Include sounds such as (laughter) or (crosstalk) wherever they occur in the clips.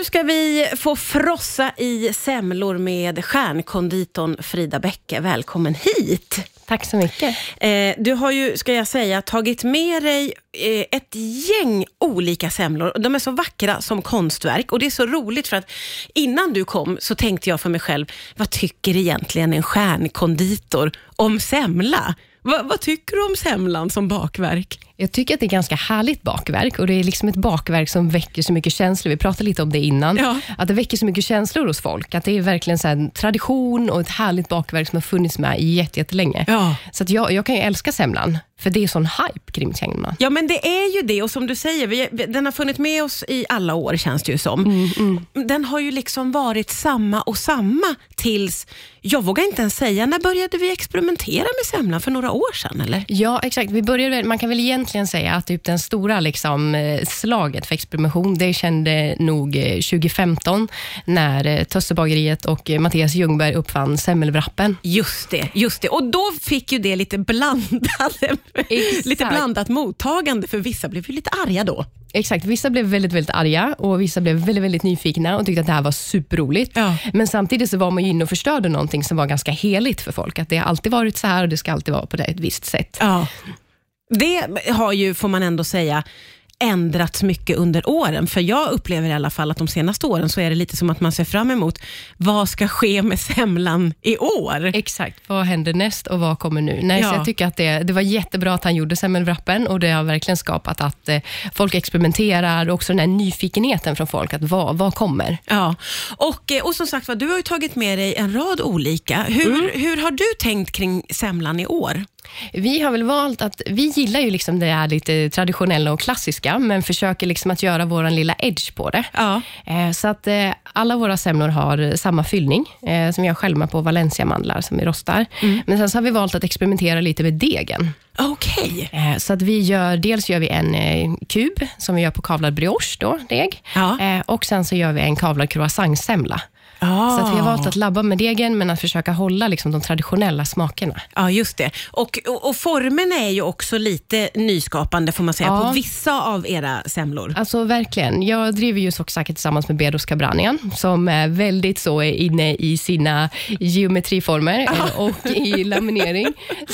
Nu ska vi få frossa i semlor med stjärnkonditorn Frida Bäcke. Välkommen hit! Tack så mycket. Eh, du har ju, ska jag säga, tagit med dig eh, ett gäng olika semlor. De är så vackra som konstverk och det är så roligt för att innan du kom så tänkte jag för mig själv, vad tycker egentligen en stjärnkonditor om semla? Va, vad tycker du om semlan som bakverk? Jag tycker att det är ganska härligt bakverk och det är liksom ett bakverk som väcker så mycket känslor. Vi pratade lite om det innan. Ja. Att det väcker så mycket känslor hos folk. Att det är verkligen så en tradition och ett härligt bakverk som har funnits med jätte- jättelänge. Ja. Så att jag, jag kan ju älska semlan, för det är sån hype kring semlan. Ja, men det är ju det och som du säger, vi, den har funnits med oss i alla år känns det ju som. Den har ju liksom varit samma och samma tills, jag vågar inte ens säga, när började vi experimentera med semlan? För några år sedan eller? Ja, exakt. Vi började, man kan väl egentligen säga att typ den stora liksom, eh, slaget för experimentation, det kände nog eh, 2015 när eh, Tössebageriet och eh, Mattias Ljungberg uppfann semmelwrappen. Just det, just det. Och då fick ju det lite, blandade, lite blandat mottagande, för vissa blev ju lite arga då. Exakt, vissa blev väldigt, väldigt arga och vissa blev väldigt, väldigt nyfikna och tyckte att det här var superroligt. Ja. Men samtidigt så var man ju inne och förstörde någonting som var ganska heligt för folk. Att det har alltid varit så här och det ska alltid vara på det, ett visst sätt. Ja. Det har ju, får man ändå säga, ändrats mycket under åren. För jag upplever i alla fall att de senaste åren så är det lite som att man ser fram emot vad ska ske med semlan i år? Exakt, vad händer näst och vad kommer nu? Nej, Ja. jag tycker att det, det var jättebra att han gjorde semmelwrappen och det har verkligen skapat att eh, folk experimenterar och också den här nyfikenheten från folk, att vad, vad kommer? Ja, och, eh, och som sagt du har ju tagit med dig en rad olika. Hur, hur har du tänkt kring semlan i år? Vi har väl valt att, vi gillar ju liksom det här lite traditionella och klassiska, men försöker liksom att göra vår lilla edge på det. Ja. Eh, Så att eh, alla våra semlor har eh, samma fyllning, som har själva på Valencia-mandlar som vi rostar. Men sen så har vi valt att experimentera lite med degen. Okej. Eh, Så att vi gör, dels gör vi en kub, som vi gör på kavlad brioche, då, deg. Ja. Och sen så gör vi en kavlad croissantsemla. Ah. Så att vi har valt att labba med degen, men att försöka hålla liksom, de traditionella smakerna. Ja, just det. Och, och, och formerna är ju också lite nyskapande får man säga, Ja. på vissa av era semlor. Alltså verkligen. Jag driver ju Socksake tillsammans med Bedos Cabranian, som är väldigt så inne i sina geometriformer eh, och i laminering.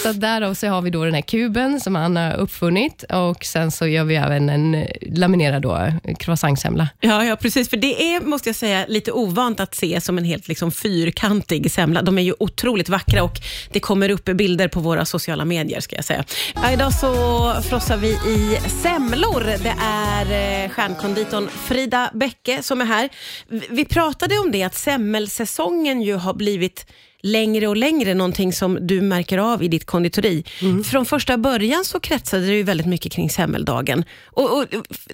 Så därav så har vi då den här kuben som han har uppfunnit och sen så gör vi även en eh, laminerad då, croissantsemla. Ja, ja, precis. För det är, måste jag säga, lite ovant att se som en helt liksom, fyrkantig semla. De är ju otroligt vackra och det kommer upp bilder på våra sociala medier, ska jag säga. Ja, idag så frossar vi i semlor. Det är eh, stjärnkonditorn Frida Bäcke som är här. Vi- Vi pratade om det, att semmelsäsongen ju har blivit längre och längre, någonting som du märker av i ditt konditori. Från första början så kretsade det ju väldigt mycket kring semmeldagen. Och, och,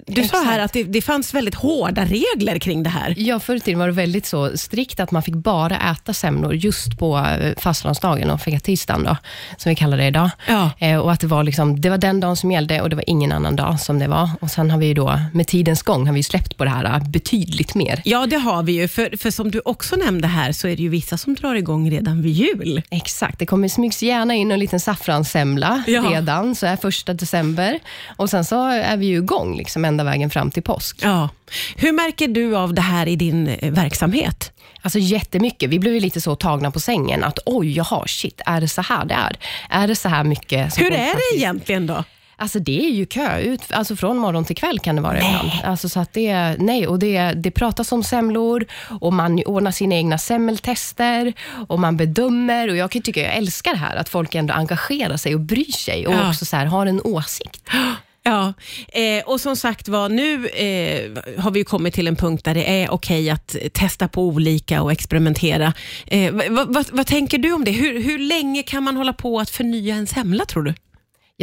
du sa här Exakt. att det, det fanns väldigt hårda regler kring det här. Ja, förr i tiden var det väldigt så strikt att man fick bara äta semlor just på eh, fastlandsdagen och fegatisdagen, då, som vi kallar det idag. Ja. Eh, och att det var, liksom, det var den dagen som gällde och det var ingen annan dag som det var. Och Sen har vi ju då, med tidens gång, har vi släppt på det här eh, betydligt mer. Ja, det har vi ju. För, för som du också nämnde här så är det ju vissa som drar igång redan vid jul. Exakt, det kommer smygs gärna in en liten saffranssemla Ja. redan, så är första december. Och Sen så är vi ju igång liksom ända vägen fram till påsk. Ja. Hur märker du av det här i din eh, verksamhet? Alltså jättemycket. Vi blev ju lite så tagna på sängen att oj, jaha, shit, är det så här det är? Är det så här mycket? Hur är det egentligen då? Alltså det är ju kö, ut, alltså från morgon till kväll kan det vara ibland. Alltså så att det, nej, och det, det pratas om semlor och man ordnar sina egna semmeltester och man bedömer. Och Jag kan tycka, jag älskar det här, att folk ändå engagerar sig och bryr sig och Ja. också så här, har en åsikt. Ja, eh, och som sagt var, nu eh, har vi kommit till en punkt där det är okej att testa på olika och experimentera. Eh, vad, vad, vad tänker du om det? Hur, hur länge kan man hålla på att förnya en semla tror du?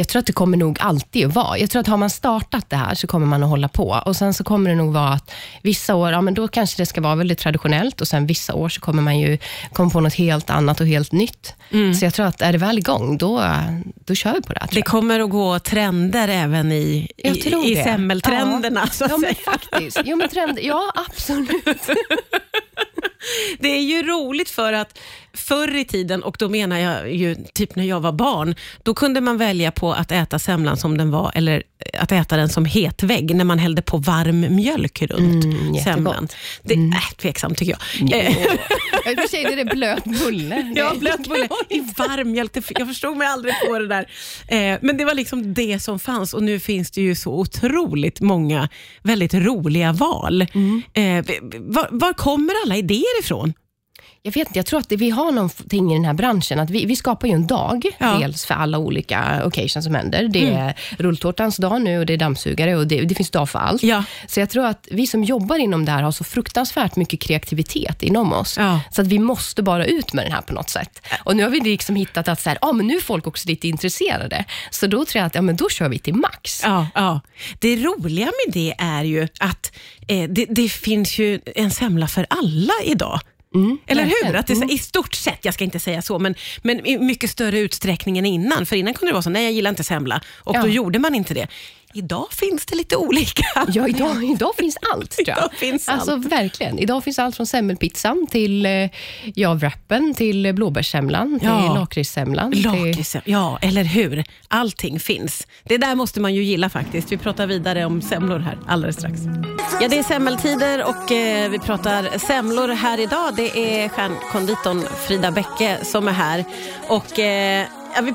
Jag tror att det kommer nog alltid att vara. Jag tror att har man startat det här så kommer man att hålla på. Och Sen så kommer det nog vara att vissa år, ja men då kanske det ska vara väldigt traditionellt och sen vissa år så kommer man ju komma på något helt annat och helt nytt. Så jag tror att är det väl igång, då, då kör vi på det. här, Det kommer att gå trender även i, i, i semmeltrenderna. Så att Ja, men säga. faktiskt. Jo, men trend, ja, absolut. (laughs) Det är ju roligt för att förr i tiden, och då menar jag ju typ när jag var barn, då kunde man välja på att äta semlan som den var, eller att äta den som hetvägg, när man hällde på varm mjölk runt Mm, semlan. Det är tveksamt tycker jag. Eh, I och för sig är det blöt bulle. (laughs) Ja, blöt bulle (laughs) i varm mjölk. Jag förstod mig aldrig på det där. Eh, men det var liksom det som fanns och nu finns det ju så otroligt många väldigt roliga val. Mm. Eh, var, var kommer alla idéer ifrån? Jag vet inte, jag tror att det, vi har någonting i den här branschen, att vi, vi skapar ju en dag, Ja. Mm. dels för alla olika occasions som händer. Det är rulltårtans dag nu och det är dammsugare och det, det finns dag för allt. Ja. Så jag tror att vi som jobbar inom det här har så fruktansvärt mycket kreativitet inom oss. Ja. Så att vi måste bara ut med den här på något sätt. Och nu har vi liksom hittat att så här, ah, men nu är folk också lite intresserade. Så då tror jag att ja, men då kör vi till max. Ja, ja. Det roliga med det är ju att eh, det, det finns ju en semla för alla idag. Eller hur? Att det, är så- I stort sett, jag ska inte säga så, men, men i mycket större utsträckning än innan. För innan kunde det vara så, nej jag gillar inte semla och Ja. då gjorde man inte det. Idag finns det lite olika. Ja, idag, (laughs) idag finns allt tror jag. Idag finns alltså, allt. Verkligen. Idag finns allt från semmelpizzan till eh, ja, wrappen, till blåbärssemlan, till Ja. lakritssemlan. till- ja, eller hur? Allting finns. Det där måste man ju gilla faktiskt. Vi pratar vidare om semlor här alldeles strax. Ja, det är semmeltider och eh, vi pratar semlor här idag. Det är stjärnkonditorn Frida Bäcke som är här. Och eh, ja, vi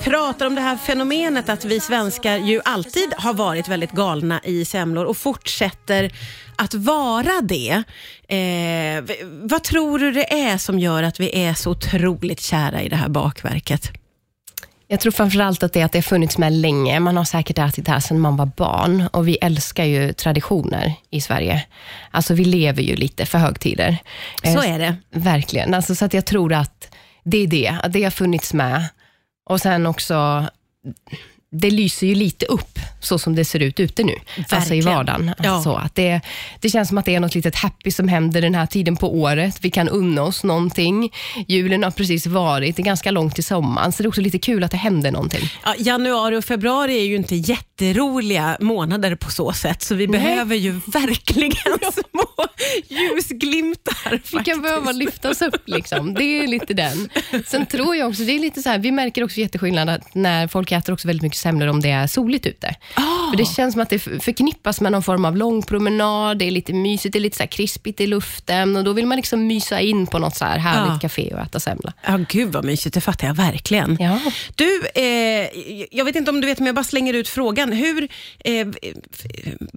pratar om det här fenomenet att vi svenskar ju alltid har varit väldigt galna i semlor och fortsätter att vara det. Eh, vad tror du det är som gör att vi är så otroligt kära i det här bakverket? Jag tror framförallt att det, att det har funnits med länge. Man har säkert ätit det här sedan man var barn och vi älskar ju traditioner i Sverige. Alltså vi lever ju lite för högtider. Så är det. Verkligen. Alltså, så att jag tror att det är det, att det har funnits med. Och sen också, det lyser ju lite upp så som det ser ut ute nu. Alltså i vardagen. Ja. Alltså, att det, det känns som att det är något litet happy som händer den här tiden på året. Vi kan unna oss någonting. Julen har precis varit, det är ganska långt till sommaren, så det är också lite kul att det händer någonting. Ja, januari och februari är ju inte jätteroliga månader på så sätt, så vi behöver ju (laughs) verkligen små ljusglimtar. Vi faktiskt. kan behöva lyfta oss upp. Liksom. Det är lite den. Sen tror jag också, det är lite så här, vi märker också jätteskillnad att när folk äter också väldigt mycket semlor om det är soligt ute. Ah. För det känns som att det förknippas med någon form av lång promenad, det är lite mysigt, det är lite så krispigt i luften och då vill man liksom mysa in på något så här härligt Ja. café och äta semla. Ja, gud vad mysigt, det fattar jag verkligen. Ja. Du, eh, jag vet inte om du vet, men jag bara slänger ut frågan. Hur, eh,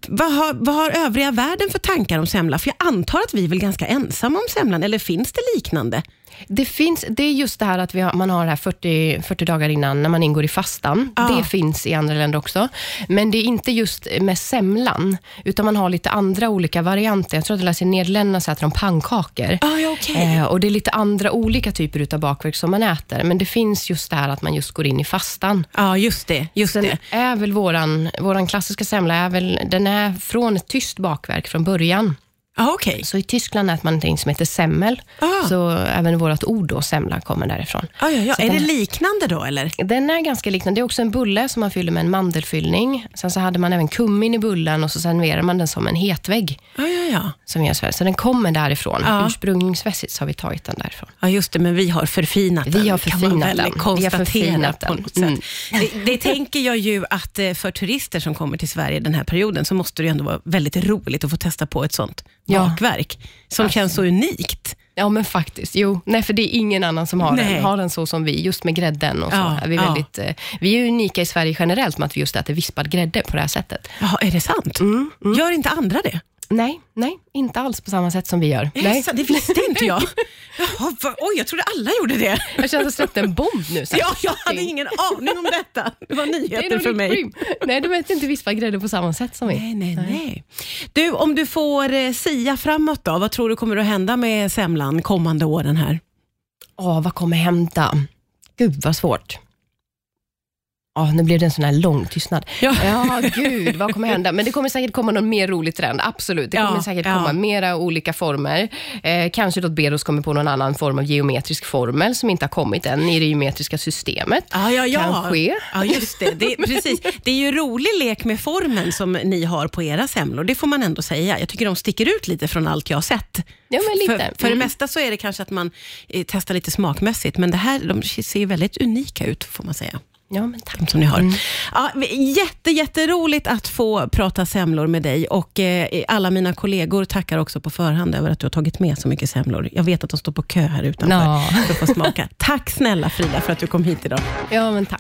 vad, har, vad har övriga världen för tankar om semla? För jag antar att vi är väl ganska ensamma om semlan, eller finns det liknande? Det, finns, det är just det här att har, man har det här 40, 40 dagar innan när man ingår i fastan. Ja. Det finns i andra länder också. Men det är inte just med semlan, utan man har lite andra olika varianter. Jag tror att jag läser i Nederländerna så äter de pannkakor. Ah, ja, okej. Eh, och Det är lite andra olika typer av bakverk som man äter, men det finns just det här att man just går in i fastan. Ja, just det. Just Sen det. är väl våran, våran klassiska semla är väl, den är från ett tyskt bakverk från början. Ah, okej. Så i Tyskland äter man någonting som heter semmel. Ah. Så även vårt ord då, semla, kommer därifrån. Ah, ja, ja. Så Är det den- liknande då, eller? Den är ganska liknande. Det är också en bulle som man fyller med en mandelfyllning. Sen så hade man även kummin i bullen och så serverar man den som en hetvägg. Ja, ja, ja. Som vi gör i Sverige. Så den kommer därifrån. Ja. Ursprungsmässigt så har vi tagit den därifrån. Ja, just det, men vi har förfinat Vi den. har kan man förfinat den. Vi har förfinat på den. något Mm. sätt. Det, det tänker jag ju att eh, för turister som kommer till Sverige den här perioden, så måste det ändå vara väldigt roligt att få testa på ett sånt Ja. bakverk, som känns så unikt. Ja, men faktiskt. Jo, nej, för det är ingen annan som har Nej. den, har den så som vi, just med grädden och så. Ja, är vi, ja. väldigt, eh, vi är unika i Sverige generellt med att vi just äter vispad grädde på det här sättet. Ja, är det sant? Mm, Gör inte andra det? Nej, nej, inte alls på samma sätt som vi gör. Det, Nej. det visste (laughs) inte jag. Jaha, va? Oj, jag trodde alla gjorde det. Jag kände att jag släppte en bomb nu. så. Ja, jag hade ingen aning om detta. Det var Det nyheter nog för mig. grim. Nej, de äter inte vispad grädde på samma sätt som vi. Nej, nej, nej. Du, om du får eh, sia framåt då, vad tror du kommer att hända med semlan kommande åren här? Åh, vad kommer hända? Gud vad svårt. Ja, nu blev det en sån här lång tystnad. Ja. ja, gud, vad kommer hända? Men det kommer säkert komma någon mer rolig trend, absolut. Det Ja, kommer säkert ja. komma mera olika former. Eh, kanske då Beros kommer på någon annan form av geometrisk formel som inte har kommit än i det geometriska systemet. Ja, ja, ja. Kan ske. Ja, just det. det. Precis. Det är ju rolig lek med formen som ni har på era semlor. Det får man ändå säga. Jag tycker de sticker ut lite från allt jag har sett. Ja, men lite. För, för det Mm. mesta så är det kanske att man eh, testar lite smakmässigt, men det här, de ser väldigt unika ut, får man säga. Ja, men tack. De som ni har. Ja, jätte, jätteroligt att få prata semlor med dig och eh, alla mina kollegor tackar också på förhand över att du har tagit med så mycket semlor. Jag vet att de står på kö här utanför Ja. för att få smaka. Tack snälla Frida för att du kom hit idag. Ja, men tack.